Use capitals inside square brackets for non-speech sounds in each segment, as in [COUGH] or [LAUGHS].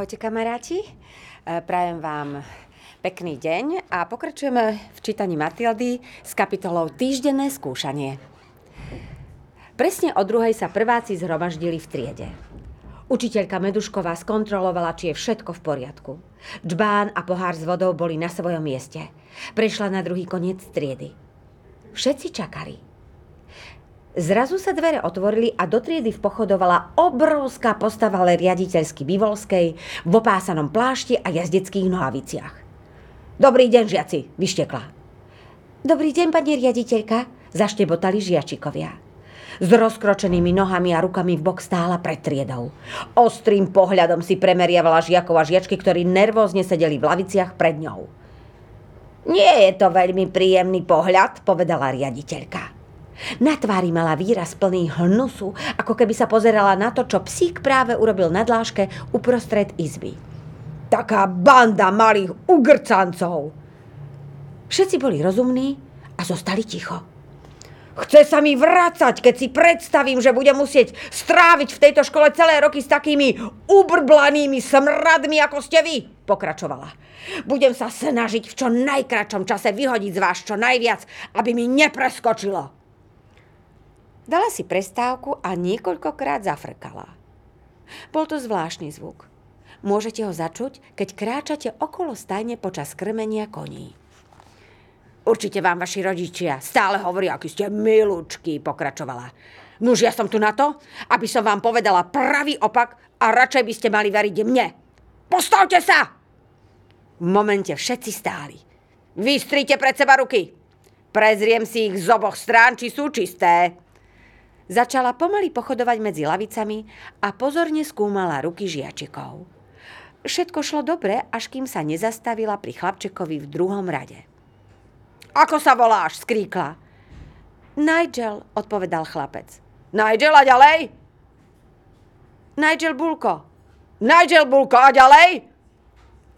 Ahojte kamaráti, E, prajem vám pekný deň a pokračujeme v čítaní Matildy s kapitolou Týždenné skúšanie. Presne o druhej sa prváci zhromaždili v triede. Učiteľka Medušková skontrolovala, či je všetko v poriadku. Džbán a pohár s vodou boli na svojom mieste. Prešla na druhý koniec triedy. Všetci čakali. Zrazu sa dvere otvorili a do triedy vpochodovala obrovská postava riaditeľsky Bivolskej v opásanom plášti a jazdeckých nohaviciach. Dobrý deň, žiaci, vyštekla. Dobrý deň, pani riaditeľka, zaštebotali žiačikovia. S rozkročenými nohami a rukami v bok stála pred triedou. Ostrým pohľadom si premeriavala žiakov a žiačky, ktorí nervózne sedeli v laviciach pred ňou. Nie je to veľmi príjemný pohľad, povedala riaditeľka. Na tvári mala výraz plný hnusu, ako keby sa pozerala na to, čo psík práve urobil na dláške uprostred izby. Taká banda malých ugrcancov! Všetci boli rozumní a zostali ticho. Chce sa mi vrácať, keď si predstavím, že budem musieť stráviť v tejto škole celé roky s takými ubrblanými smradmi, ako ste vy, pokračovala. Budem sa snažiť v čo najkračom čase vyhodiť z vás čo najviac, aby mi nepreskočilo. Dala si prestávku a niekoľkokrát zafrkala. Bol to zvláštny zvuk. Môžete ho začuť, keď kráčate okolo stajne počas krmenia koní. Určite vám vaši rodičia stále hovoria, aký ste milúčky, pokračovala. Nuž ja som tu na to, aby som vám povedala pravý opak a radšej by ste mali veriť mne. Postavte sa! V momente všetci stáli. Vystrite pred seba ruky. Prezriem si ich z oboch strán, či sú čisté. Začala pomaly pochodovať medzi lavicami a pozorne skúmala ruky žiačikov. Všetko šlo dobre, až kým sa nezastavila pri chlapčekovi v druhom rade. Ako sa voláš? skríkla. Nigel, odpovedal chlapec. Nigel a ďalej? Nigel Bulko. Nigel Bulko a ďalej?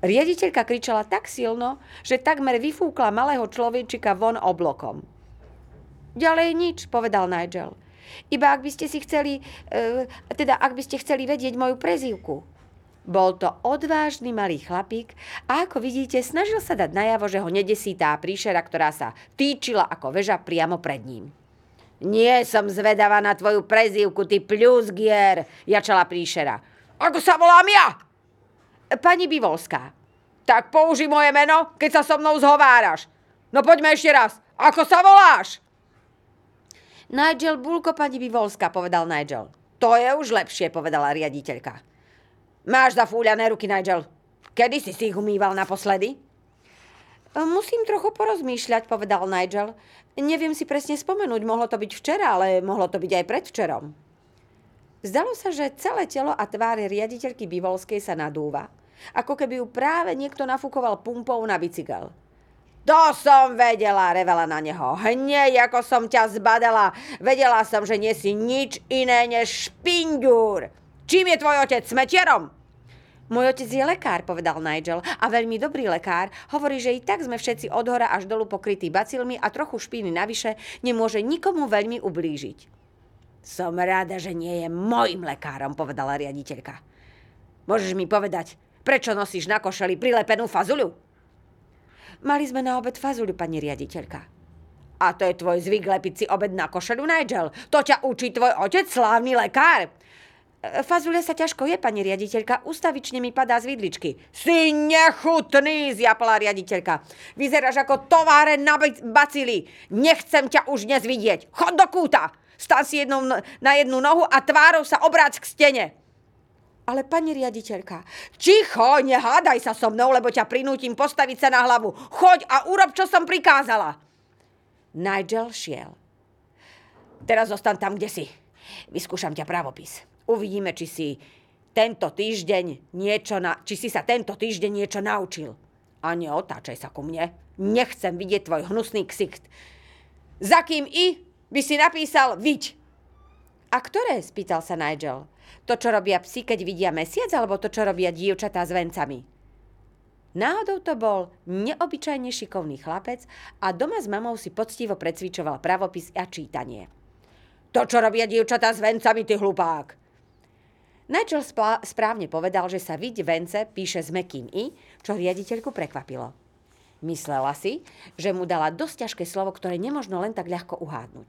Riediteľka kričala tak silno, že takmer vyfúkla malého človečika von oblokom. Ďalej nič, povedal Nigel. Iba ak by ste si chceli, e, teda ak by ste chceli vedieť moju prezývku. Bol to odvážny malý chlapík a ako vidíte, snažil sa dať najavo, že ho nedesí tá príšera, ktorá sa týčila ako väža priamo pred ním. Nie som zvedavá na tvoju prezývku, ty pľuzgier, jačala príšera. Ako sa volám ja? Pani Bivolská. Tak použi moje meno, keď sa so mnou zhováraš. No poďme ešte raz. Ako sa voláš? Nigel Bulko, pani Bivolská, povedal Nigel. To je už lepšie, povedala riaditeľka. Máš zafúľané ruky, Nigel. Kedy si si ich umýval naposledy? Musím trochu porozmýšľať, povedal Nigel. Neviem si presne spomenúť, mohlo to byť včera, ale mohlo to byť aj predvčerom. Zdalo sa, že celé telo a tvár riaditeľky Bivolskej sa nadúva, ako keby ju práve niekto nafúkoval pumpou na bicykel. To som vedela, revela na neho. Hneď ako som ťa zbadala, vedela som, že nie si nič iné než špindúr. Čím je tvoj otec? Smetierom? Môj otec je lekár, povedal Nigel, a veľmi dobrý lekár. Hovorí, že i tak sme všetci od hora až dolu pokrytí bacilmi a trochu špíny navyše nemôže nikomu veľmi ublížiť. Som rada, že nie je môjim lekárom, povedala riaditeľka. Môžeš mi povedať, prečo nosíš na košeli prilepenú fazuľu? Mali sme na obed fazuľu, pani riaditeľka. A to je tvoj zvyk lepiť si obed na košelu, Nigel. To ťa učí tvoj otec, slávny lekár. E, fazule sa ťažko je, pani riaditeľka. Ustavične mi padá z vidličky. Si nechutný, zjapala riaditeľka. Vyzeráš ako továren na bacily. Nechcem ťa už dnes vidieť. Chod do kúta. Stan si jednou na jednu nohu a tvárou sa obráť k stene. Ale pani riaditeľka, ticho, nehádaj sa so mnou, lebo ťa prinútim postaviť sa na hlavu. Choď a urob, čo som prikázala. Nigel šiel. Teraz zostan tam, kde si. Vyskúšam ťa pravopis. Uvidíme, či si tento týždeň niečo na, či si sa tento týždeň niečo naučil. A neotáčaj sa ku mne. Nechcem vidieť tvoj hnusný ksicht. Za kým i by si napísal viď. A ktoré? spýtal sa Nigel. To, čo robia psi, keď vidia mesiac, alebo to, čo robia dievčatá s vencami? Náhodou to bol neobyčajne šikovný chlapec a doma s mamou si poctivo precvičoval pravopis a čítanie. To, čo robia dievčatá s vencami, ty hlupák. Nigel správne povedal, že sa viď vence píše s mekým i, čo riaditeľku prekvapilo. Myslela si, že mu dala dosť ťažké slovo, ktoré nemožno len tak ľahko uhádnuť.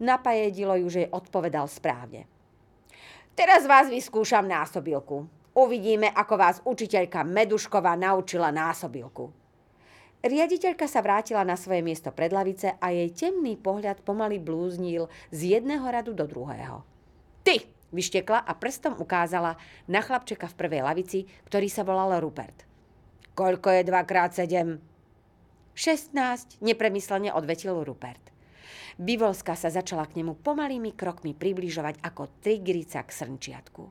Napajedilo ju, že odpovedal správne. Teraz vás vyskúšam násobilku. Uvidíme, ako vás učiteľka Medušková naučila násobilku. Riaditeľka sa vrátila na svoje miesto pred lavice a jej temný pohľad pomaly blúznil z jedného radu do druhého. Ty! vyštekla a prstom ukázala na chlapčeka v prvej lavici, ktorý sa volal Rupert. Koľko je 2x7? 16, nepremyslene odvetil Rupert. Bivolska sa začala k nemu pomalými krokmi približovať ako trigrica k srnčiatku.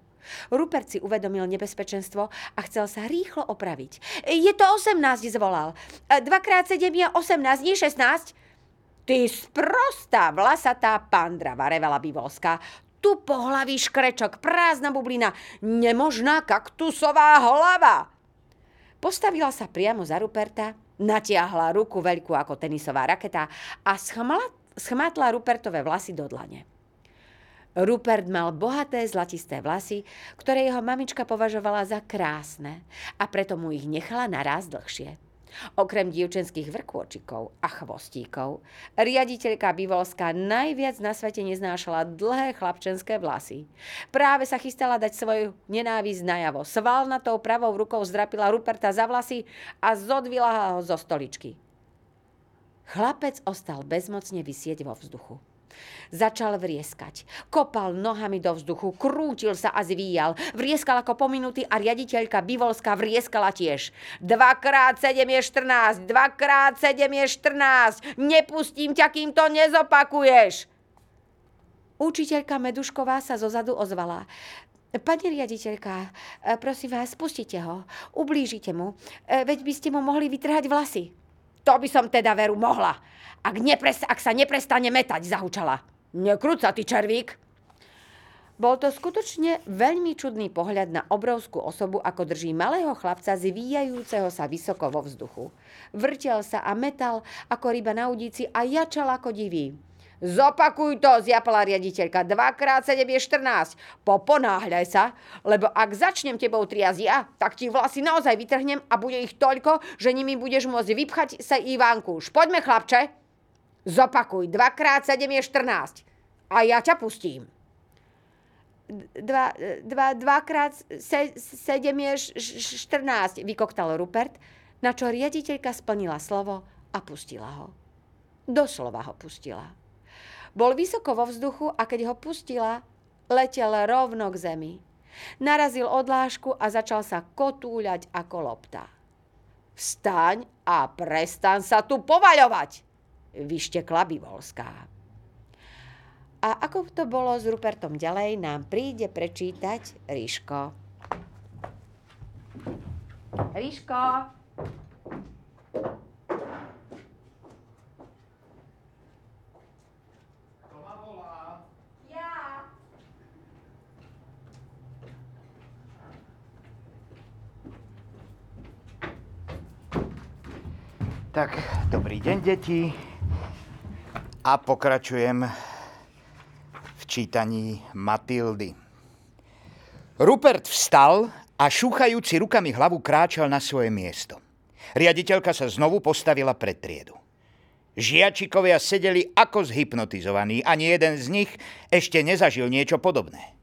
Rupert si uvedomil nebezpečenstvo a chcel sa rýchlo opraviť. Je to 18, zvolal. 2x7 je 18, nie 16. Ty sprostá vlasatá pandra, varevela Bivolská. Tu pohlavý škrečok, prázdna bublina, nemožná kaktusová hlava. Postavila sa priamo za Ruperta, natiahla ruku veľkú ako tenisová raketa a schmala schmátla Rupertové vlasy do dlane. Rupert mal bohaté zlatisté vlasy, ktoré jeho mamička považovala za krásne a preto mu ich nechala naraz dlhšie. Okrem dievčenských vrkôčikov a chvostíkov, riaditeľka Bivolská najviac na svete neznášala dlhé chlapčenské vlasy. Práve sa chystala dať svoju nenávisť najavo. Svalnatou pravou rukou zdrapila Ruperta za vlasy a zodvila ho zo stoličky. Chlapec ostal bezmocne vysieť vo vzduchu. Začal vrieskať. Kopal nohami do vzduchu, krútil sa a zvíjal. Vrieskal ako pominutý a riaditeľka Bivolská vrieskala tiež. Dvakrát sedem je 14, dvakrát sedem je 14. Nepustím ťa, kým to nezopakuješ. Učiteľka Medušková sa zozadu ozvala. Pani riaditeľka, prosím vás, spustite ho. Ublížite mu. Veď by ste mu mohli vytrhať vlasy. To by som teda veru mohla. Ak, nepres, ak sa neprestane metať, zahučala. Nekrúca, ty červík. Bol to skutočne veľmi čudný pohľad na obrovskú osobu, ako drží malého chlapca zvíjajúceho sa vysoko vo vzduchu. Vrtel sa a metal ako ryba na udíci a jačal ako divý. Zopakuj to, zjapala riaditeľka. Dvakrát 7 je 14. Poponáhľaj sa, lebo ak začnem tebou triasť ja, tak ti vlasy naozaj vytrhnem a bude ich toľko, že nimi budeš môcť vypchať sa Ivánku. Poďme, chlapče. Zopakuj, dvakrát 7 je 14. A ja ťa pustím. Dva, dva, dvakrát se, sedem je 14, vykoktal Rupert, na čo riaditeľka splnila slovo a pustila ho. Doslova ho pustila. Bol vysoko vo vzduchu a keď ho pustila, letel rovno k zemi. Narazil odlášku a začal sa kotúľať ako lopta. Vstaň a prestan sa tu povaľovať, vyštekla Bivolská. A ako to bolo s Rupertom ďalej, nám príde prečítať Ríško. Ríško! Tak, dobrý deň, deti. A pokračujem v čítaní Matildy. Rupert vstal a šúchajúci rukami hlavu kráčal na svoje miesto. Riaditeľka sa znovu postavila pred triedu. Žiačikovia sedeli ako zhypnotizovaní, ani jeden z nich ešte nezažil niečo podobné.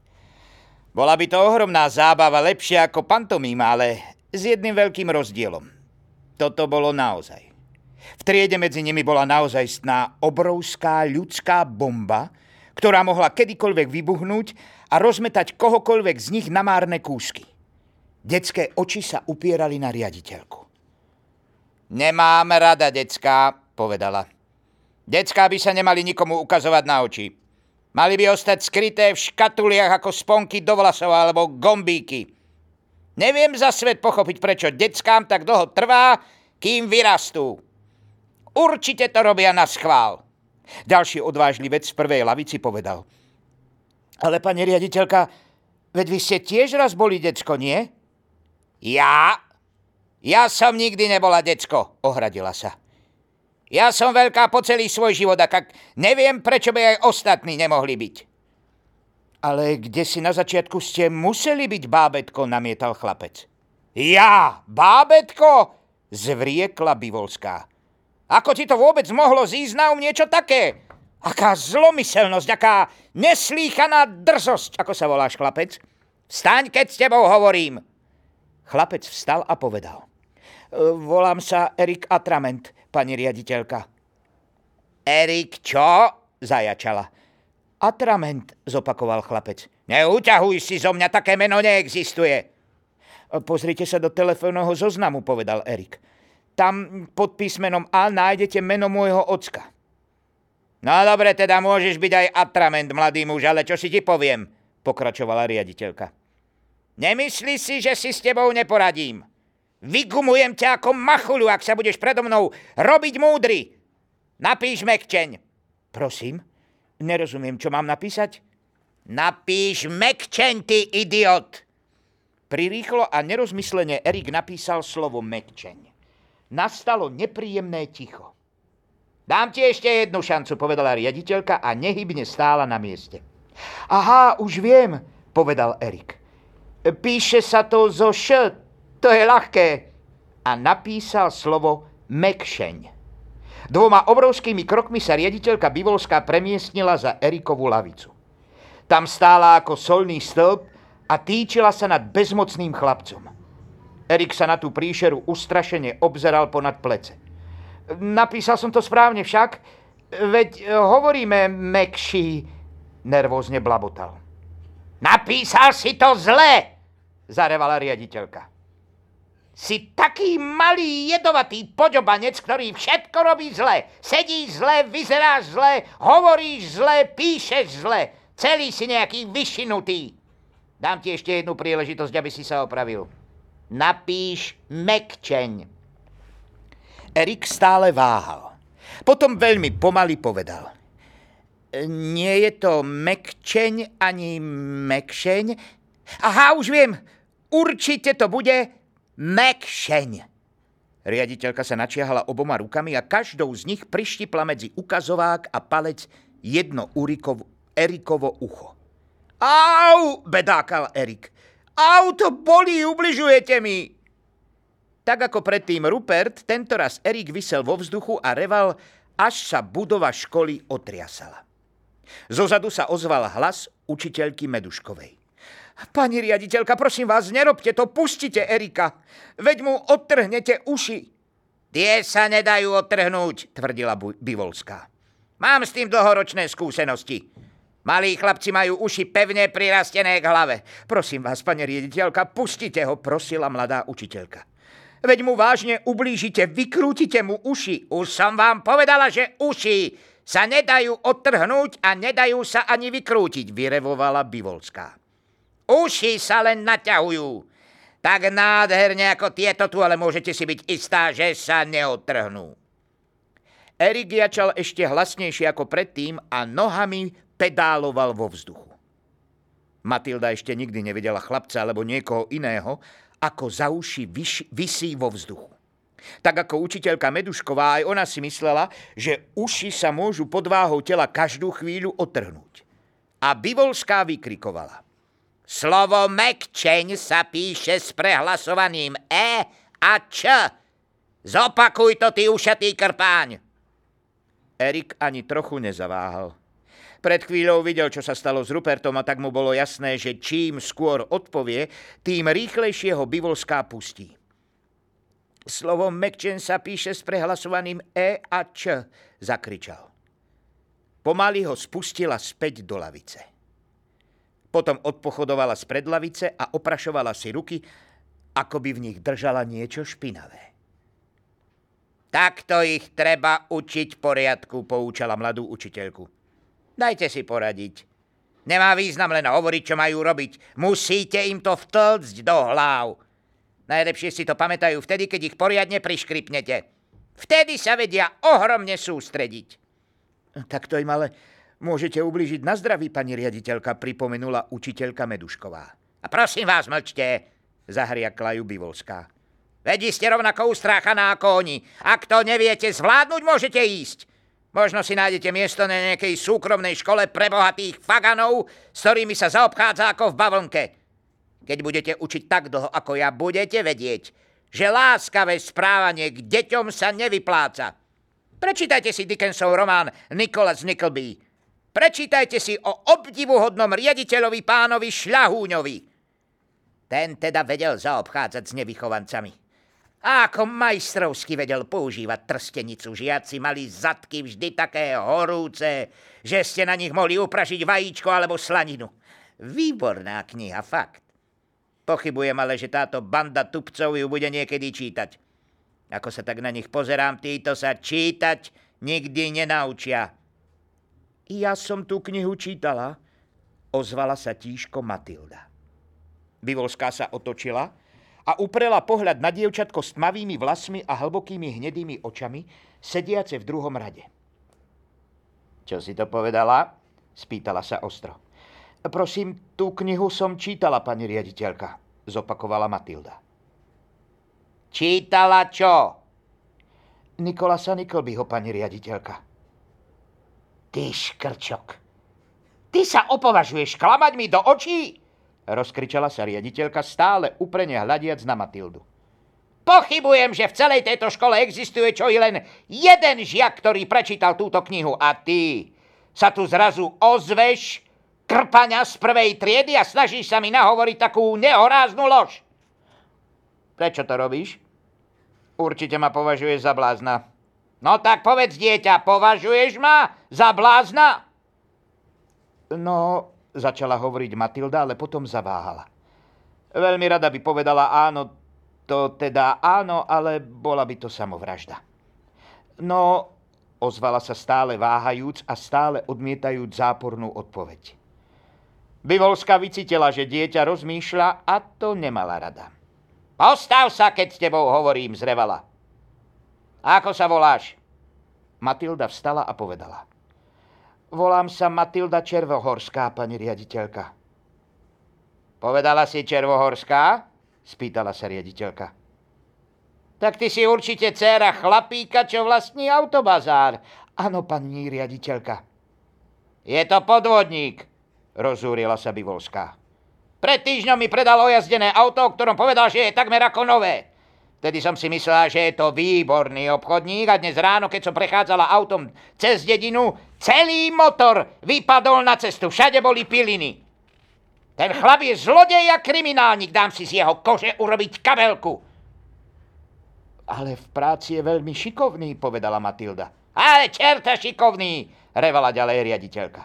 Bola by to ohromná zábava, lepšia ako pantomíma, ale s jedným veľkým rozdielom. Toto bolo naozaj. V triede medzi nimi bola naozajstná obrovská ľudská bomba, ktorá mohla kedykoľvek vybuhnúť a rozmetať kohokoľvek z nich na márne kúsky. Detské oči sa upierali na riaditeľku. Nemám rada, decká, povedala. Decká by sa nemali nikomu ukazovať na oči. Mali by ostať skryté v škatuliach ako sponky do vlasov alebo gombíky. Neviem za svet pochopiť, prečo deckám tak dlho trvá, kým vyrastú. Určite to robia na schvál. Ďalší odvážlivec v prvej lavici povedal. Ale pani riaditeľka, veď vy ste tiež raz boli decko, nie? Ja? Ja som nikdy nebola decko, ohradila sa. Ja som veľká po celý svoj život a kak neviem, prečo by aj ostatní nemohli byť. Ale kde si na začiatku ste museli byť bábetko, namietal chlapec. Ja, bábetko? Zvriekla Bivolská. Ako ti to vôbec mohlo zísť na um niečo také? Aká zlomyselnosť, aká neslýchaná drzosť, ako sa voláš, chlapec? Vstaň, keď s tebou hovorím. Chlapec vstal a povedal. E, volám sa Erik Atrament, pani riaditeľka. Erik čo? Zajačala. Atrament, zopakoval chlapec. Neuťahuj si zo mňa, také meno neexistuje. Pozrite sa do telefónneho zoznamu, povedal Erik. Tam pod písmenom A nájdete meno môjho ocka. No dobre, teda môžeš byť aj atrament, mladý muž, ale čo si ti poviem, pokračovala riaditeľka. Nemyslí si, že si s tebou neporadím. Vygumujem ťa ako machulu, ak sa budeš predo mnou robiť múdry. Napíš mekčeň. Prosím? Nerozumiem, čo mám napísať? Napíš Mekčeň, ty idiot! Prirýchlo a nerozmyslene Erik napísal slovo Mekčeň. Nastalo nepríjemné ticho. Dám ti ešte jednu šancu, povedala riaditeľka a nehybne stála na mieste. Aha, už viem, povedal Erik. Píše sa to zo š, to je ľahké. A napísal slovo Mekšeň. Dvoma obrovskými krokmi sa riaditeľka Bivolská premiestnila za Erikovú lavicu. Tam stála ako solný stĺp a týčila sa nad bezmocným chlapcom. Erik sa na tú príšeru ustrašene obzeral ponad plece. Napísal som to správne však, veď e, hovoríme mekší, nervózne blabotal. Napísal si to zle, zarevala riaditeľka. Si taký malý, jedovatý poďobanec, ktorý všetko robí zle. Sedíš zle, vyzeráš zle, hovoríš zle, píšeš zle. Celý si nejaký vyšinutý. Dám ti ešte jednu príležitosť, aby si sa opravil. Napíš mekčeň. Erik stále váhal. Potom veľmi pomaly povedal. Nie je to mekčeň ani mekšeň. Aha, už viem. Určite to bude Mekšeň. Riaditeľka sa načiahala oboma rukami a každou z nich prištipla medzi ukazovák a palec jedno Urikovo, Erikovo ucho. Au, bedákal Erik. Au, to bolí, ubližujete mi. Tak ako predtým Rupert, tentoraz Erik vysel vo vzduchu a reval, až sa budova školy otriasala. Zozadu sa ozval hlas učiteľky Meduškovej. Pani riaditeľka, prosím vás, nerobte to, pustite Erika. Veď mu odtrhnete uši. Tie sa nedajú odtrhnúť, tvrdila Bivolská. Mám s tým dlhoročné skúsenosti. Malí chlapci majú uši pevne prirastené k hlave. Prosím vás, pani riaditeľka, pustite ho, prosila mladá učiteľka. Veď mu vážne ublížite, vykrútite mu uši. Už som vám povedala, že uši sa nedajú odtrhnúť a nedajú sa ani vykrútiť, vyrevovala Bivolská. Uši sa len naťahujú. Tak nádherne ako tieto tu, ale môžete si byť istá, že sa neodtrhnú. Erik jačal ešte hlasnejšie ako predtým a nohami pedáloval vo vzduchu. Matilda ešte nikdy nevidela chlapca alebo niekoho iného, ako za uši vyš, vysí vo vzduchu. Tak ako učiteľka Medušková, aj ona si myslela, že uši sa môžu pod váhou tela každú chvíľu otrhnúť. A Bivolská vykrikovala. Slovo mekčeň sa píše s prehlasovaným E a Č. Zopakuj to, ty ušatý krpáň. Erik ani trochu nezaváhal. Pred chvíľou videl, čo sa stalo s Rupertom a tak mu bolo jasné, že čím skôr odpovie, tým rýchlejšie ho Bivolská pustí. Slovo mekčen sa píše s prehlasovaným E a Č, zakričal. Pomaly ho spustila späť do lavice. Potom odpochodovala z predlavice a oprašovala si ruky, ako by v nich držala niečo špinavé. Takto ich treba učiť poriadku, poučala mladú učiteľku. Dajte si poradiť. Nemá význam len hovoriť, čo majú robiť. Musíte im to vtlcť do hlav. Najlepšie si to pamätajú vtedy, keď ich poriadne priškripnete. Vtedy sa vedia ohromne sústrediť. Tak to im ale Môžete ublížiť na zdraví, pani riaditeľka, pripomenula učiteľka Medušková. A prosím vás, mlčte, zahriakla ju Bivolská. Vedi ste rovnako ustráchaná ako oni. Ak to neviete zvládnuť, môžete ísť. Možno si nájdete miesto na nejakej súkromnej škole pre bohatých faganov, s ktorými sa zaobchádza ako v bavlnke. Keď budete učiť tak dlho ako ja, budete vedieť, že láskavé správanie k deťom sa nevypláca. Prečítajte si Dickensov román Nicholas Nickleby. Prečítajte si o obdivuhodnom riaditeľovi pánovi Šľahúňovi. Ten teda vedel zaobchádzať s nevychovancami. A ako majstrovsky vedel používať trstenicu. Žiaci mali zadky vždy také horúce, že ste na nich mohli upražiť vajíčko alebo slaninu. Výborná kniha, fakt. Pochybujem ale, že táto banda tupcov ju bude niekedy čítať. Ako sa tak na nich pozerám, títo sa čítať nikdy nenaučia. Ja som tú knihu čítala, ozvala sa tížko Matilda. Vyvolská sa otočila a uprela pohľad na dievčatko s tmavými vlasmi a hlbokými hnedými očami, sediace v druhom rade. Čo si to povedala? spýtala sa ostro. Prosím, tú knihu som čítala, pani riaditeľka, zopakovala Matilda. Čítala čo? Nikolasa Nikolbyho, pani riaditeľka. Ty škrčok. Ty sa opovažuješ klamať mi do očí? Rozkričala sa riaditeľka stále uprene hľadiac na Matildu. Pochybujem, že v celej tejto škole existuje čo i len jeden žiak, ktorý prečítal túto knihu a ty sa tu zrazu ozveš, krpania z prvej triedy a snažíš sa mi nahovoriť takú nehoráznu lož. Prečo to robíš? Určite ma považuješ za blázna. No tak povedz, dieťa, považuješ ma za blázna? No, začala hovoriť Matilda, ale potom zaváhala. Veľmi rada by povedala áno, to teda áno, ale bola by to samovražda. No, ozvala sa stále váhajúc a stále odmietajúc zápornú odpoveď. Bivolská vycítila, že dieťa rozmýšľa a to nemala rada. Postav sa, keď s tebou hovorím, zrevala. Ako sa voláš? Matilda vstala a povedala. Volám sa Matilda Červohorská, pani riaditeľka. Povedala si Červohorská? Spýtala sa riaditeľka. Tak ty si určite dcéra chlapíka, čo vlastní autobazár. Áno, pani riaditeľka. Je to podvodník, rozúrila sa Bivolská. Pred týždňom mi predal ojazdené auto, o ktorom povedal, že je takmer ako nové. Vtedy som si myslela, že je to výborný obchodník a dnes ráno, keď som prechádzala autom cez dedinu, celý motor vypadol na cestu. Všade boli piliny. Ten chlap je zlodej a kriminálnik. Dám si z jeho kože urobiť kabelku. Ale v práci je veľmi šikovný, povedala Matilda. Ale čerta šikovný, revala ďalej riaditeľka.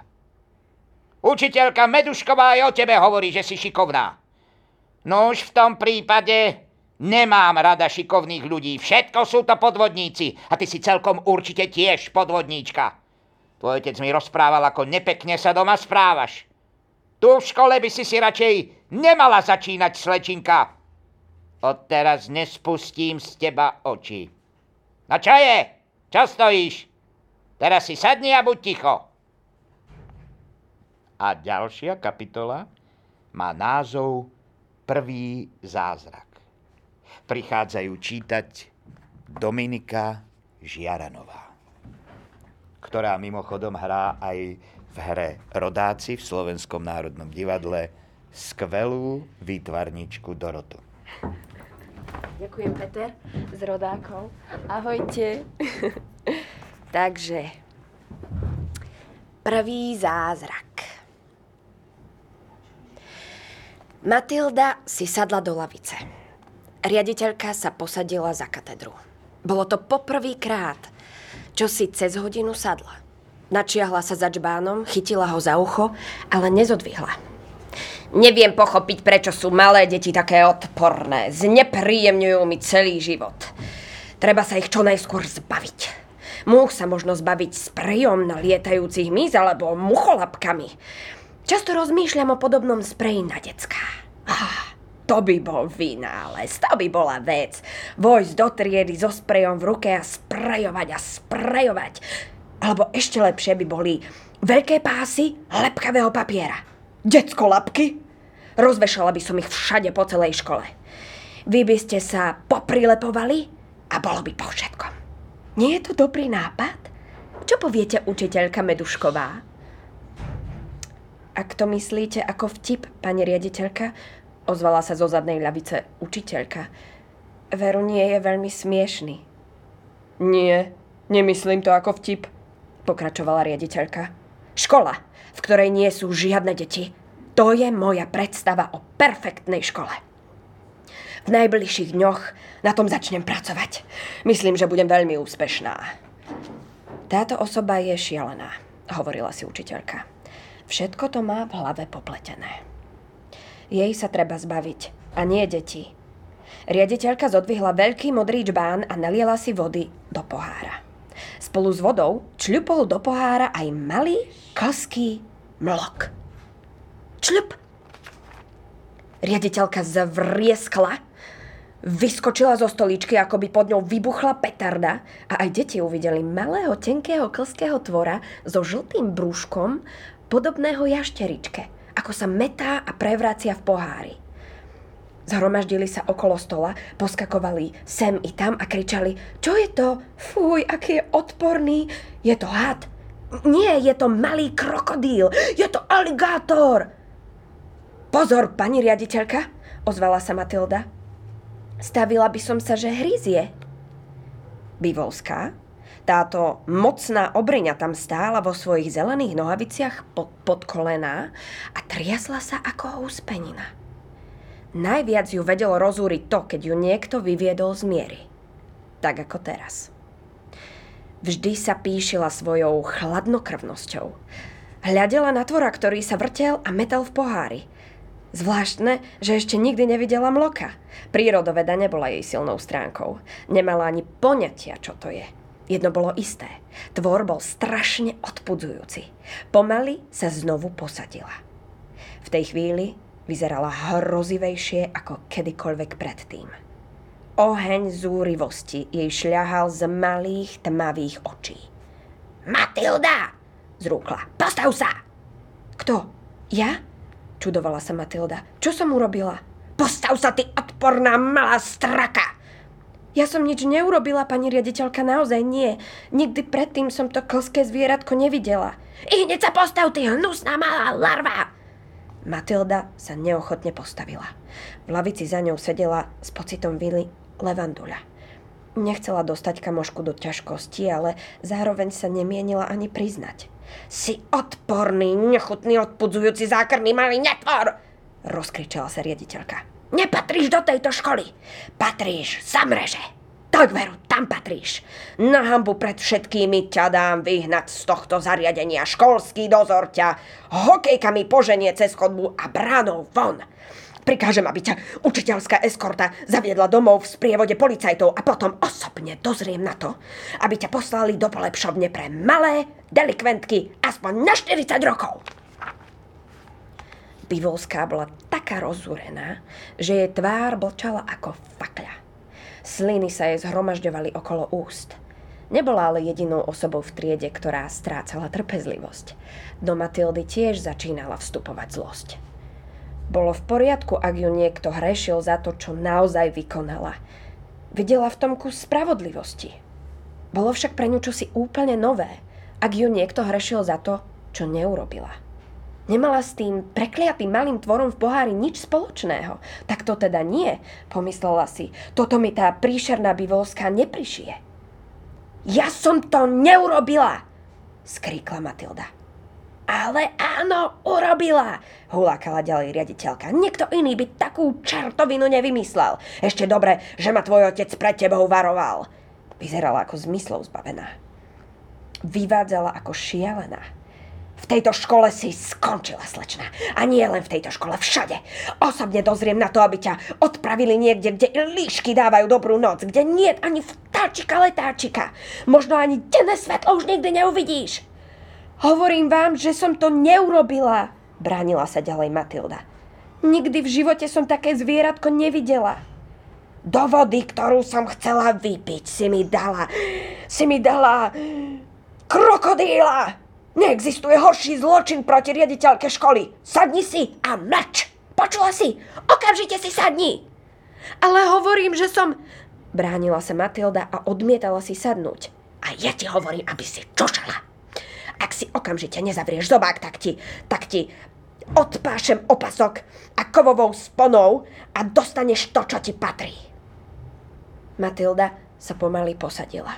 Učiteľka Medušková aj o tebe hovorí, že si šikovná. No už v tom prípade Nemám rada šikovných ľudí, všetko sú to podvodníci a ty si celkom určite tiež podvodníčka. Tvoj otec mi rozprával, ako nepekne sa doma správaš. Tu v škole by si si radšej nemala začínať, slečinka. Odteraz nespustím z teba oči. No čo je? Čo stojíš? Teraz si sadni a buď ticho. A ďalšia kapitola má názov Prvý zázrak prichádzajú čítať Dominika Žiaranová, ktorá mimochodom hrá aj v hre Rodáci v Slovenskom národnom divadle skvelú výtvarničku Dorotu. Ďakujem, Peter, z Rodákov. Ahojte. [LAUGHS] Takže, prvý zázrak. Matilda si sadla do lavice. Riaditeľka sa posadila za katedru. Bolo to poprvýkrát, čo si cez hodinu sadla. Načiahla sa za čbánom, chytila ho za ucho, ale nezodvihla. Neviem pochopiť, prečo sú malé deti také odporné. Znepríjemňujú mi celý život. Treba sa ich čo najskôr zbaviť. Múch sa možno zbaviť sprejom na lietajúcich míz alebo mucholapkami. Často rozmýšľam o podobnom spreji na decka. Ah, to by bol vynález, to by bola vec. Vojsť do triedy so sprejom v ruke a sprejovať a sprejovať. Alebo ešte lepšie by boli veľké pásy lepkavého papiera. Decko lapky? Rozvešala by som ich všade po celej škole. Vy by ste sa poprilepovali a bolo by po všetkom. Nie je to dobrý nápad? Čo poviete, učiteľka Medušková? Ak to myslíte ako vtip, pani riaditeľka, ozvala sa zo zadnej ľavice učiteľka. Veru nie je veľmi smiešný. Nie, nemyslím to ako vtip, pokračovala riaditeľka. Škola, v ktorej nie sú žiadne deti, to je moja predstava o perfektnej škole. V najbližších dňoch na tom začnem pracovať. Myslím, že budem veľmi úspešná. Táto osoba je šialená, hovorila si učiteľka. Všetko to má v hlave popletené. Jej sa treba zbaviť, a nie deti. Riaditeľka zodvihla veľký modrý čbán a naliela si vody do pohára. Spolu s vodou čľupol do pohára aj malý, klský mlok. Čľup! Riaditeľka zavrieskla Vyskočila zo stoličky, ako by pod ňou vybuchla petarda a aj deti uvideli malého, tenkého, klského tvora so žltým brúškom, podobného jašteričke, ako sa metá a prevracia v pohári. Zhromaždili sa okolo stola, poskakovali sem i tam a kričali Čo je to? Fuj, aký je odporný. Je to had. Nie, je to malý krokodíl. Je to aligátor. Pozor, pani riaditeľka, ozvala sa Matilda. Stavila by som sa, že hryzie. Bivolská, táto mocná obriňa tam stála vo svojich zelených nohaviciach pod, pod kolená a triasla sa ako úspenina. Najviac ju vedelo rozúriť to, keď ju niekto vyviedol z miery. Tak ako teraz. Vždy sa píšila svojou chladnokrvnosťou. Hľadela na tvora, ktorý sa vrtel a metal v pohári – Zvláštne, že ešte nikdy nevidela mloka. Prírodoveda nebola jej silnou stránkou. Nemala ani poňatia, čo to je. Jedno bolo isté. Tvor bol strašne odpudzujúci. Pomaly sa znovu posadila. V tej chvíli vyzerala hrozivejšie ako kedykoľvek predtým. Oheň zúrivosti jej šľahal z malých tmavých očí. Matilda! Zrúkla. Postav sa! Kto? Ja? Čudovala sa Matilda. Čo som urobila? Postav sa, ty odporná malá straka! Ja som nič neurobila, pani riaditeľka, naozaj nie. Nikdy predtým som to klské zvieratko nevidela. I hneď sa postav, ty hnusná malá larva! Matilda sa neochotne postavila. V lavici za ňou sedela s pocitom vily Levanduľa. Nechcela dostať kamošku do ťažkosti, ale zároveň sa nemienila ani priznať. Si odporný, nechutný, odpudzujúci zákrný malý netvor! Rozkričala sa riaditeľka. Nepatríš do tejto školy. Patríš za mreže. Tak veru, tam patríš. Na hambu pred všetkými ťa dám vyhnať z tohto zariadenia. Školský dozor ťa hokejkami poženie cez chodbu a bránou von. Prikážem, aby ťa učiteľská eskorta zaviedla domov v sprievode policajtov a potom osobne dozriem na to, aby ťa poslali do polepšovne pre malé delikventky aspoň na 40 rokov. Bivolská bola taká rozúrená, že jej tvár blčala ako fakľa. Sliny sa jej zhromažďovali okolo úst. Nebola ale jedinou osobou v triede, ktorá strácala trpezlivosť. Do Matildy tiež začínala vstupovať zlosť. Bolo v poriadku, ak ju niekto hrešil za to, čo naozaj vykonala. Videla v tom kus spravodlivosti. Bolo však pre ňu čosi úplne nové, ak ju niekto hrešil za to, čo neurobila. Nemala s tým prekliatým malým tvorom v pohári nič spoločného. Tak to teda nie, pomyslela si. Toto mi tá príšerná bivolská neprišie. Ja som to neurobila! skríkla Matilda. Ale áno, urobila, hulákala ďalej riaditeľka. Niekto iný by takú čertovinu nevymyslel. Ešte dobre, že ma tvoj otec pred tebou varoval. Vyzerala ako zmyslov zbavená. Vyvádzala ako šialená. V tejto škole si skončila, slečna. A nie len v tejto škole, všade. Osobne dozriem na to, aby ťa odpravili niekde, kde líšky dávajú dobrú noc, kde nie ani vtáčika letáčika. Možno ani denné svetlo už nikdy neuvidíš. Hovorím vám, že som to neurobila, bránila sa ďalej Matilda. Nikdy v živote som také zvieratko nevidela. Do vody, ktorú som chcela vypiť, si mi dala, si mi dala krokodíla. Neexistuje horší zločin proti riaditeľke školy. Sadni si a mlč. Počula si? Okamžite si sadni. Ale hovorím, že som... Bránila sa Matilda a odmietala si sadnúť. A ja ti hovorím, aby si čošala. Ak si okamžite nezavrieš zobák, tak ti, tak ti odpášem opasok a kovovou sponou a dostaneš to, čo ti patrí. Matilda sa pomaly posadila.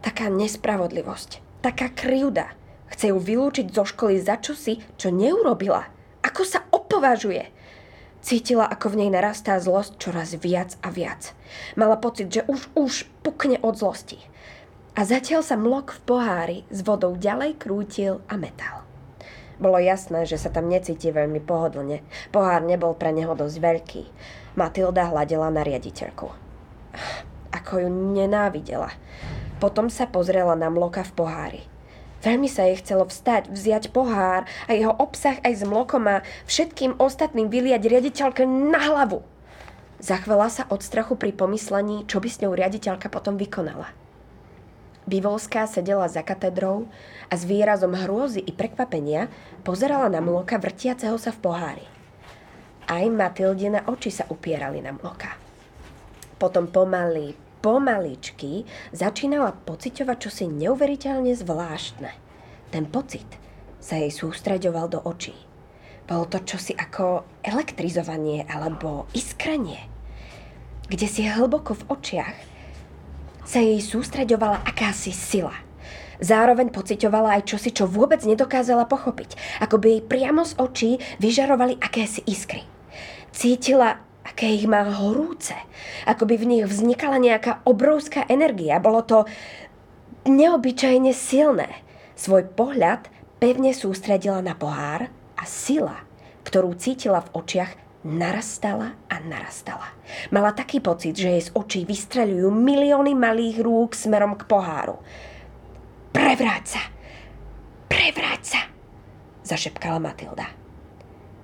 Taká nespravodlivosť, taká krivda. Chce ju vylúčiť zo školy za čosi, čo neurobila. Ako sa opovažuje. Cítila, ako v nej narastá zlosť čoraz viac a viac. Mala pocit, že už, už pukne od zlosti. A zatiaľ sa mlok v pohári s vodou ďalej krútil a metal. Bolo jasné, že sa tam necíti veľmi pohodlne. Pohár nebol pre neho dosť veľký. Matilda hľadela na riaditeľku. Ako ju nenávidela. Potom sa pozrela na mloka v pohári. Veľmi sa jej chcelo vstať, vziať pohár a jeho obsah aj s mlokom a všetkým ostatným vyliať riaditeľke na hlavu. Zachvela sa od strachu pri pomyslení, čo by s ňou riaditeľka potom vykonala. Bivolská sedela za katedrou a s výrazom hrôzy i prekvapenia pozerala na mloka vrtiaceho sa v pohári. Aj Matildina oči sa upierali na mloka. Potom pomaly, pomaličky začínala pociťovať čosi neuveriteľne zvláštne. Ten pocit sa jej sústreďoval do očí. Bolo to čosi ako elektrizovanie alebo iskrenie. Kde si hlboko v očiach sa jej sústreďovala akási sila. Zároveň pocitovala aj čosi, čo vôbec nedokázala pochopiť. Ako by jej priamo z očí vyžarovali akési iskry. Cítila aké ich má horúce. Ako by v nich vznikala nejaká obrovská energia. Bolo to neobyčajne silné. Svoj pohľad pevne sústredila na pohár a sila, ktorú cítila v očiach, narastala a narastala. Mala taký pocit, že jej z očí vystreľujú milióny malých rúk smerom k poháru. Prevráť sa! Prevráť sa! zašepkala Matilda.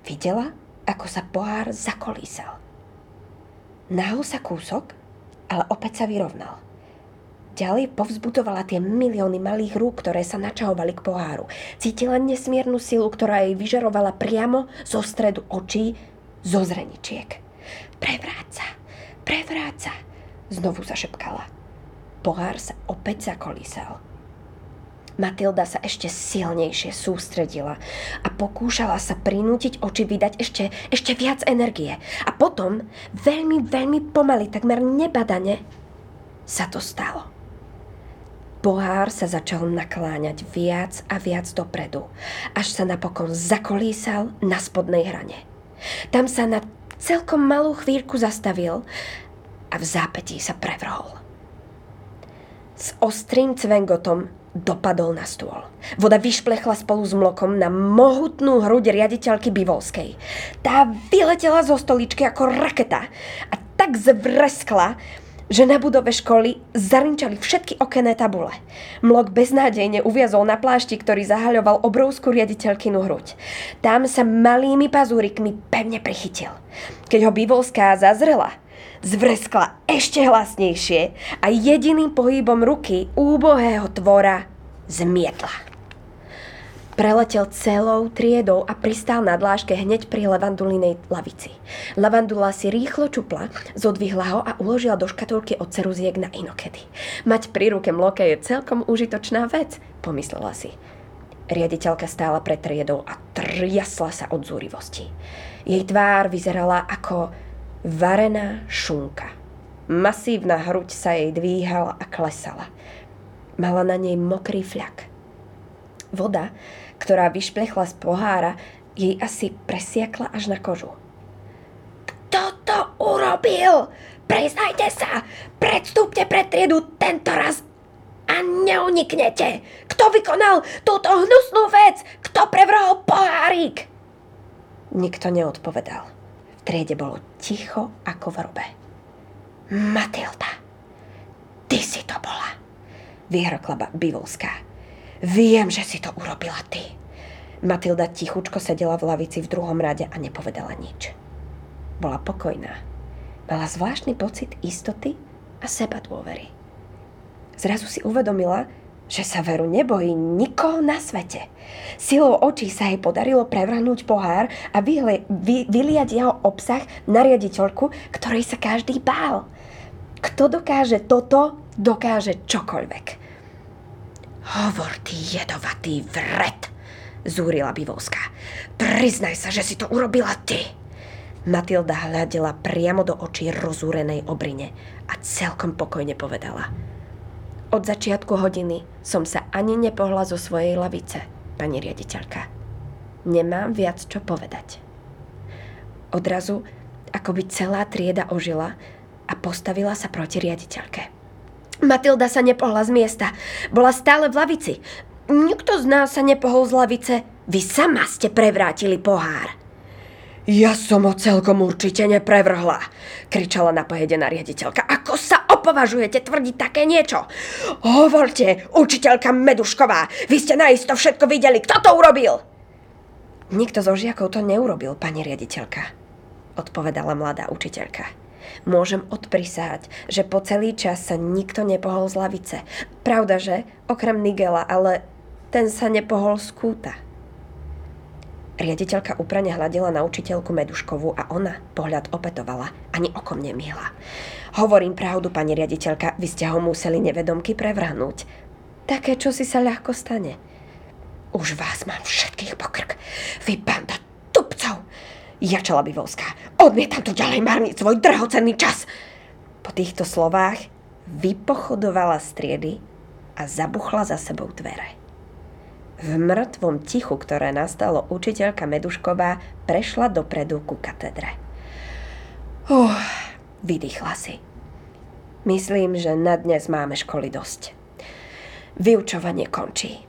Videla, ako sa pohár zakolísal. Nahol sa kúsok, ale opäť sa vyrovnal. Ďalej povzbudovala tie milióny malých rúk, ktoré sa načahovali k poháru. Cítila nesmiernu silu, ktorá jej vyžarovala priamo zo stredu očí, zo zreničiek. Prevráca, prevráca, znovu zašepkala. Pohár sa opäť zakolísal. Matilda sa ešte silnejšie sústredila a pokúšala sa prinútiť oči vydať ešte, ešte viac energie. A potom, veľmi, veľmi pomaly, takmer nebadane, sa to stalo. Pohár sa začal nakláňať viac a viac dopredu, až sa napokon zakolísal na spodnej hrane. Tam sa na celkom malú chvíľku zastavil a v zápetí sa prevrhol. S ostrým cvengotom dopadol na stôl. Voda vyšplechla spolu s mlokom na mohutnú hruď riaditeľky Bivolskej. Tá vyletela zo stoličky ako raketa a tak zvreskla, že na budove školy zarinčali všetky okenné tabule. Mlok beznádejne uviazol na plášti, ktorý zahaľoval obrovskú riaditeľkinu hruď. Tam sa malými pazúrikmi pevne prichytil. Keď ho Bivolská zazrela, zvreskla ešte hlasnejšie a jediným pohybom ruky úbohého tvora zmietla. Preletel celou triedou a pristál na dláške hneď pri levandulinej lavici. Lavandula si rýchlo čupla, zodvihla ho a uložila do škatulky od ceruziek na inokedy. Mať pri ruke mloke je celkom užitočná vec, pomyslela si. Riaditeľka stála pred triedou a triasla sa od zúrivosti. Jej tvár vyzerala ako varená šunka. Masívna hruď sa jej dvíhala a klesala. Mala na nej mokrý fľak. Voda, ktorá vyšplechla z pohára, jej asi presiakla až na kožu. Kto to urobil? Priznajte sa! Predstúpte pred triedu tento raz a neuniknete! Kto vykonal túto hnusnú vec? Kto prevrhol pohárik? Nikto neodpovedal. V triede bolo ticho ako v robe. Matilda, ty si to bola, vyhrkla Bivolská. Viem, že si to urobila ty. Matilda tichučko sedela v lavici v druhom rade a nepovedala nič. Bola pokojná. Mala zvláštny pocit istoty a seba dôvery. Zrazu si uvedomila, že sa veru nebojí nikoho na svete. Silou očí sa jej podarilo prevrhnúť pohár a vyhli, vy, vyliať jeho obsah na riaditeľku, ktorej sa každý bál. Kto dokáže toto, dokáže čokoľvek. Hovor, ty jedovatý vred, zúrila Bivovská. Priznaj sa, že si to urobila ty. Matilda hľadela priamo do očí rozúrenej obrine a celkom pokojne povedala. Od začiatku hodiny som sa ani nepohla zo svojej lavice, pani riaditeľka. Nemám viac čo povedať. Odrazu, ako by celá trieda ožila a postavila sa proti riaditeľke. Matilda sa nepohla z miesta. Bola stále v lavici. Nikto z nás sa nepohol z lavice. Vy sama ste prevrátili pohár. Ja som ho celkom určite neprevrhla, kričala napojedená riaditeľka. Ako sa opovažujete tvrdiť také niečo? Hovorte, učiteľka Medušková, vy ste naisto všetko videli. Kto to urobil? Nikto zo žiakov to neurobil, pani riaditeľka, odpovedala mladá učiteľka. Môžem odprisať, že po celý čas sa nikto nepohol z lavice. Pravda, že? Okrem Nigela, ale ten sa nepohol z kúta. Riaditeľka uprane hľadela na učiteľku Meduškovú a ona pohľad opetovala, ani okom nemihla. Hovorím pravdu, pani riaditeľka, vy ste ho museli nevedomky prevrhnúť. Také, čo si sa ľahko stane. Už vás mám všetkých pokrk. Vy banda tupcov! Jačala Bivovská. Odmietam tu ďalej marniť svoj drahocenný čas. Po týchto slovách vypochodovala striedy a zabuchla za sebou dvere. V mŕtvom tichu, ktoré nastalo, učiteľka Medušková prešla dopredu ku katedre. Uh, vydýchla si. Myslím, že na dnes máme školy dosť. Vyučovanie končí.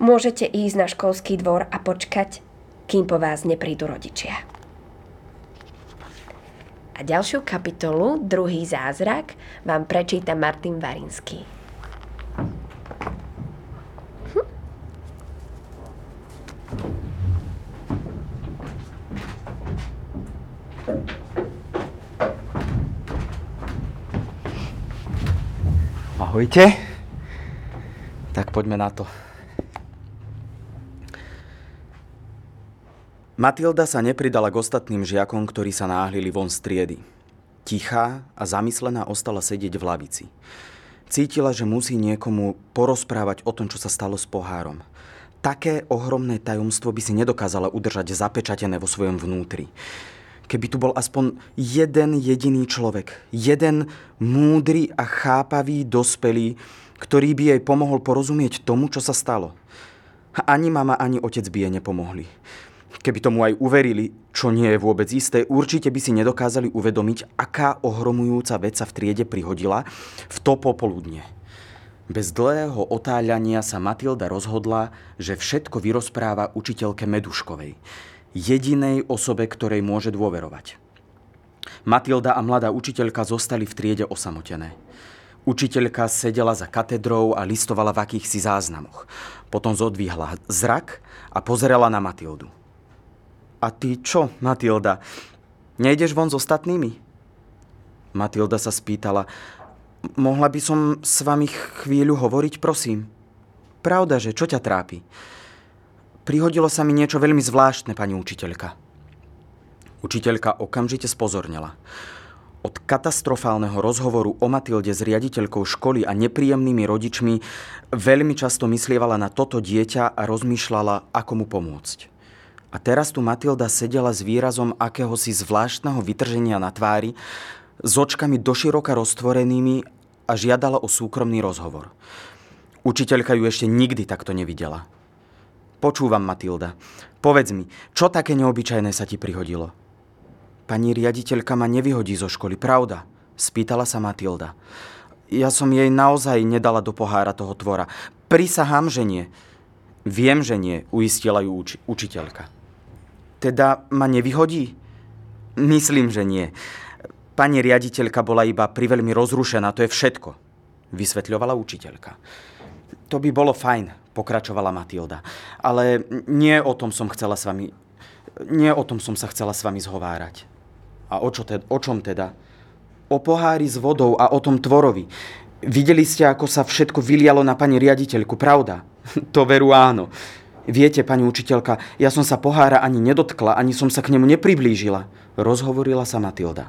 Môžete ísť na školský dvor a počkať, kým po vás neprídu rodičia. A ďalšiu kapitolu, druhý zázrak, vám prečíta Martin Varinský. Ahojte. Tak poďme na to. Matilda sa nepridala k ostatným žiakom, ktorí sa náhlili von z triedy. Tichá a zamyslená ostala sedieť v lavici. Cítila, že musí niekomu porozprávať o tom, čo sa stalo s pohárom. Také ohromné tajomstvo by si nedokázala udržať zapečatené vo svojom vnútri keby tu bol aspoň jeden jediný človek, jeden múdry a chápavý dospelý, ktorý by jej pomohol porozumieť tomu, čo sa stalo. Ani mama, ani otec by jej nepomohli. Keby tomu aj uverili, čo nie je vôbec isté, určite by si nedokázali uvedomiť, aká ohromujúca vec sa v triede prihodila v to popoludne. Bez dlhého otáľania sa Matilda rozhodla, že všetko vyrozpráva učiteľke Meduškovej jedinej osobe, ktorej môže dôverovať. Matilda a mladá učiteľka zostali v triede osamotené. Učiteľka sedela za katedrou a listovala v akýchsi záznamoch. Potom zodvihla zrak a pozerala na Matildu. A ty čo, Matilda? Nejdeš von s ostatnými? Matilda sa spýtala, mohla by som s vami chvíľu hovoriť, prosím? Pravda, že čo ťa trápi? Prihodilo sa mi niečo veľmi zvláštne, pani učiteľka. Učiteľka okamžite spozornila. Od katastrofálneho rozhovoru o Matilde s riaditeľkou školy a nepríjemnými rodičmi veľmi často myslievala na toto dieťa a rozmýšľala, ako mu pomôcť. A teraz tu Matilda sedela s výrazom akéhosi zvláštneho vytrženia na tvári, s očkami doširoka roztvorenými a žiadala o súkromný rozhovor. Učiteľka ju ešte nikdy takto nevidela. Počúvam, Matilda. Povedz mi, čo také neobyčajné sa ti prihodilo? Pani riaditeľka ma nevyhodí zo školy, pravda? Spýtala sa Matilda. Ja som jej naozaj nedala do pohára toho tvora. Prisahám, že nie. Viem, že nie, uistila ju uči- učiteľka. Teda ma nevyhodí? Myslím, že nie. Pani riaditeľka bola iba priveľmi rozrušená, to je všetko, vysvetľovala učiteľka. To by bolo fajn, pokračovala Matilda. Ale nie o tom som chcela s vami... Nie o tom som sa chcela s vami zhovárať. A o, čo te, o čom teda? O pohári s vodou a o tom tvorovi. Videli ste, ako sa všetko vylialo na pani riaditeľku, pravda? [LAUGHS] to veru áno. Viete, pani učiteľka, ja som sa pohára ani nedotkla, ani som sa k nemu nepriblížila. Rozhovorila sa Matilda.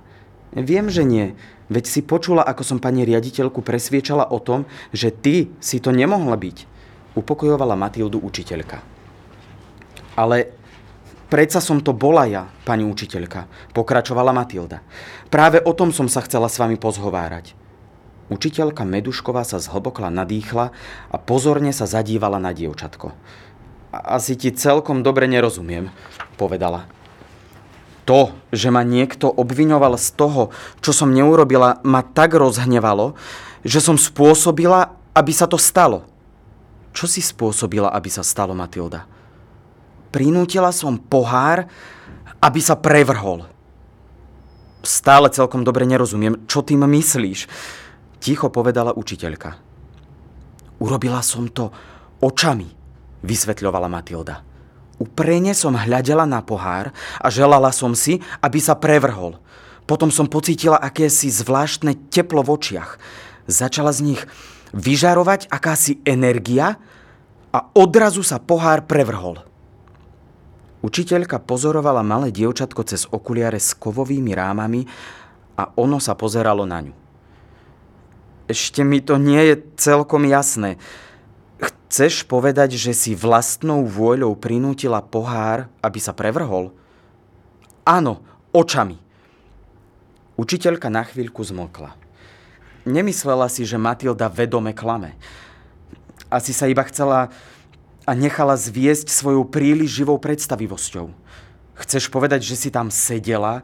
Viem, že nie. Veď si počula, ako som pani riaditeľku presviečala o tom, že ty si to nemohla byť. Upokojovala Matildu učiteľka. Ale predsa som to bola ja, pani učiteľka, pokračovala Matilda. Práve o tom som sa chcela s vami pozhovárať. Učiteľka Medušková sa zhlbokla nadýchla a pozorne sa zadívala na dievčatko. Asi ti celkom dobre nerozumiem, povedala. To, že ma niekto obviňoval z toho, čo som neurobila, ma tak rozhnevalo, že som spôsobila, aby sa to stalo. Čo si spôsobila, aby sa stalo, Matilda? Prinútila som pohár, aby sa prevrhol. Stále celkom dobre nerozumiem, čo tým myslíš. Ticho povedala učiteľka. Urobila som to očami, vysvetľovala Matilda. Uprene som hľadela na pohár a želala som si, aby sa prevrhol. Potom som pocítila akési zvláštne teplo v očiach. Začala z nich vyžarovať akási energia a odrazu sa pohár prevrhol. Učiteľka pozorovala malé dievčatko cez okuliare s kovovými rámami a ono sa pozeralo na ňu. Ešte mi to nie je celkom jasné. Chceš povedať, že si vlastnou vôľou prinútila pohár, aby sa prevrhol? Áno, očami. Učiteľka na chvíľku zmokla. Nemyslela si, že Matilda vedome klame. Asi sa iba chcela a nechala zviesť svojou príliš živou predstavivosťou. Chceš povedať, že si tam sedela,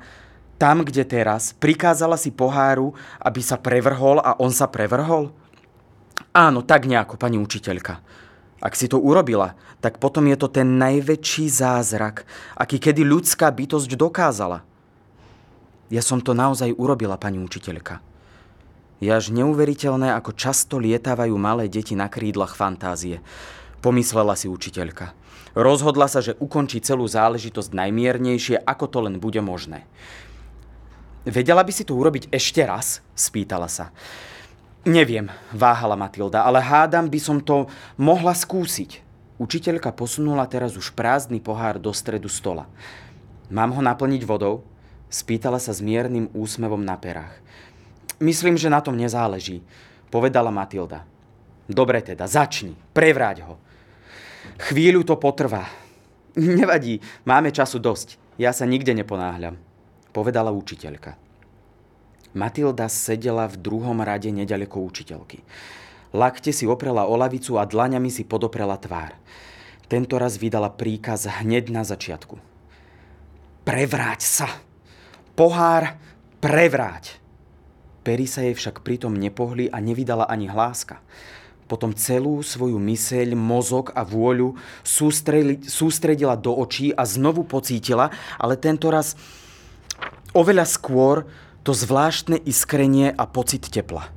tam, kde teraz, prikázala si poháru, aby sa prevrhol a on sa prevrhol? Áno, tak nejako, pani učiteľka. Ak si to urobila, tak potom je to ten najväčší zázrak, aký kedy ľudská bytosť dokázala. Ja som to naozaj urobila, pani učiteľka. Je až neuveriteľné, ako často lietávajú malé deti na krídlach fantázie. Pomyslela si učiteľka. Rozhodla sa, že ukončí celú záležitosť najmiernejšie, ako to len bude možné. Vedela by si to urobiť ešte raz? Spýtala sa. Neviem, váhala Matilda, ale hádam by som to mohla skúsiť. Učiteľka posunula teraz už prázdny pohár do stredu stola. Mám ho naplniť vodou? Spýtala sa s miernym úsmevom na perách. Myslím, že na tom nezáleží, povedala Matilda. Dobre teda, začni, prevráť ho. Chvíľu to potrvá. Nevadí, máme času dosť. Ja sa nikde neponáhľam, povedala učiteľka. Matilda sedela v druhom rade nedaleko učiteľky. Lakte si oprela o lavicu a dlaňami si podoprela tvár. Tento raz vydala príkaz hneď na začiatku. Prevráť sa! Pohár, prevráť! Pery sa jej však pritom nepohli a nevydala ani hláska. Potom celú svoju myseľ, mozog a vôľu sústredila do očí a znovu pocítila, ale tento raz oveľa skôr to zvláštne iskrenie a pocit tepla.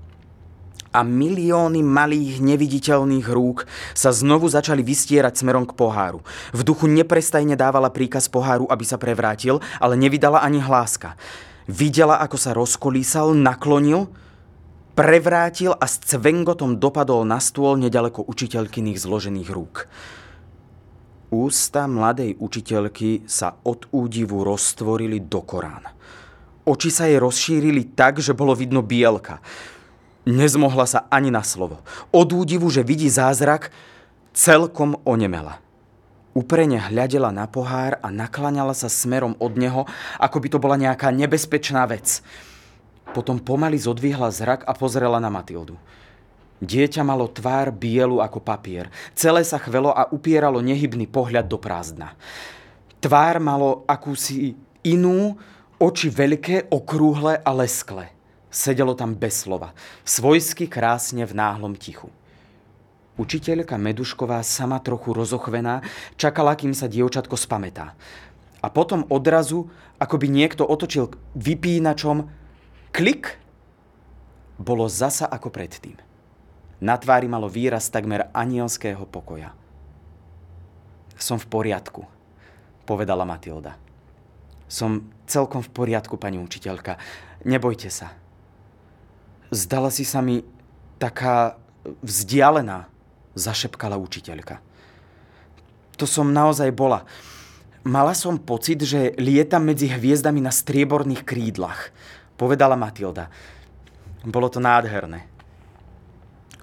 A milióny malých neviditeľných rúk sa znovu začali vystierať smerom k poháru. V duchu neprestajne dávala príkaz poháru, aby sa prevrátil, ale nevydala ani hláska. Videla, ako sa rozkolísal, naklonil prevrátil a s cvengotom dopadol na stôl nedaleko učiteľkyných zložených rúk. Ústa mladej učiteľky sa od údivu roztvorili do Korán. Oči sa jej rozšírili tak, že bolo vidno bielka. Nezmohla sa ani na slovo. Od údivu, že vidí zázrak, celkom onemela. Uprene hľadela na pohár a naklaňala sa smerom od neho, ako by to bola nejaká nebezpečná vec. Potom pomaly zodvihla zrak a pozrela na Matildu. Dieťa malo tvár bielu ako papier. Celé sa chvelo a upieralo nehybný pohľad do prázdna. Tvár malo akúsi inú, oči veľké, okrúhle a lesklé. Sedelo tam bez slova, svojsky krásne v náhlom tichu. Učiteľka Medušková, sama trochu rozochvená, čakala, kým sa dievčatko spametá. A potom odrazu, ako by niekto otočil vypínačom, Klik bolo zasa ako predtým. Na tvári malo výraz takmer anielského pokoja. Som v poriadku, povedala Matilda. Som celkom v poriadku, pani učiteľka. Nebojte sa. Zdala si sa mi taká vzdialená, zašepkala učiteľka. To som naozaj bola. Mala som pocit, že lietam medzi hviezdami na strieborných krídlach povedala Matilda. Bolo to nádherné.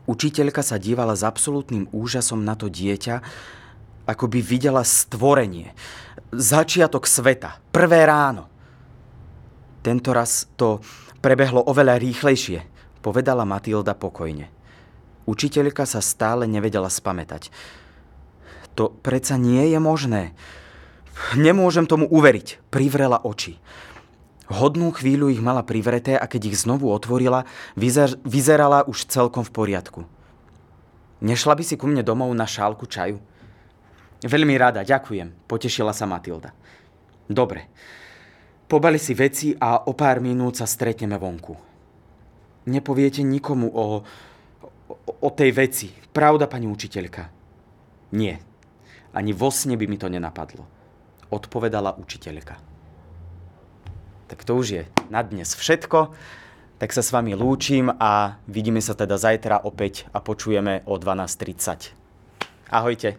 Učiteľka sa dívala s absolútnym úžasom na to dieťa, ako by videla stvorenie. Začiatok sveta. Prvé ráno. Tento raz to prebehlo oveľa rýchlejšie, povedala Matilda pokojne. Učiteľka sa stále nevedela spamätať. To predsa nie je možné. Nemôžem tomu uveriť, privrela oči. Hodnú chvíľu ich mala privreté a keď ich znovu otvorila, vyzer- vyzerala už celkom v poriadku. Nešla by si ku mne domov na šálku čaju? Veľmi rada, ďakujem, potešila sa Matilda. Dobre, pobali si veci a o pár minút sa stretneme vonku. Nepoviete nikomu o, o tej veci, pravda, pani učiteľka? Nie, ani vo sne by mi to nenapadlo, odpovedala učiteľka. Tak to už je na dnes všetko. Tak sa s vami lúčim a vidíme sa teda zajtra opäť a počujeme o 12.30. Ahojte.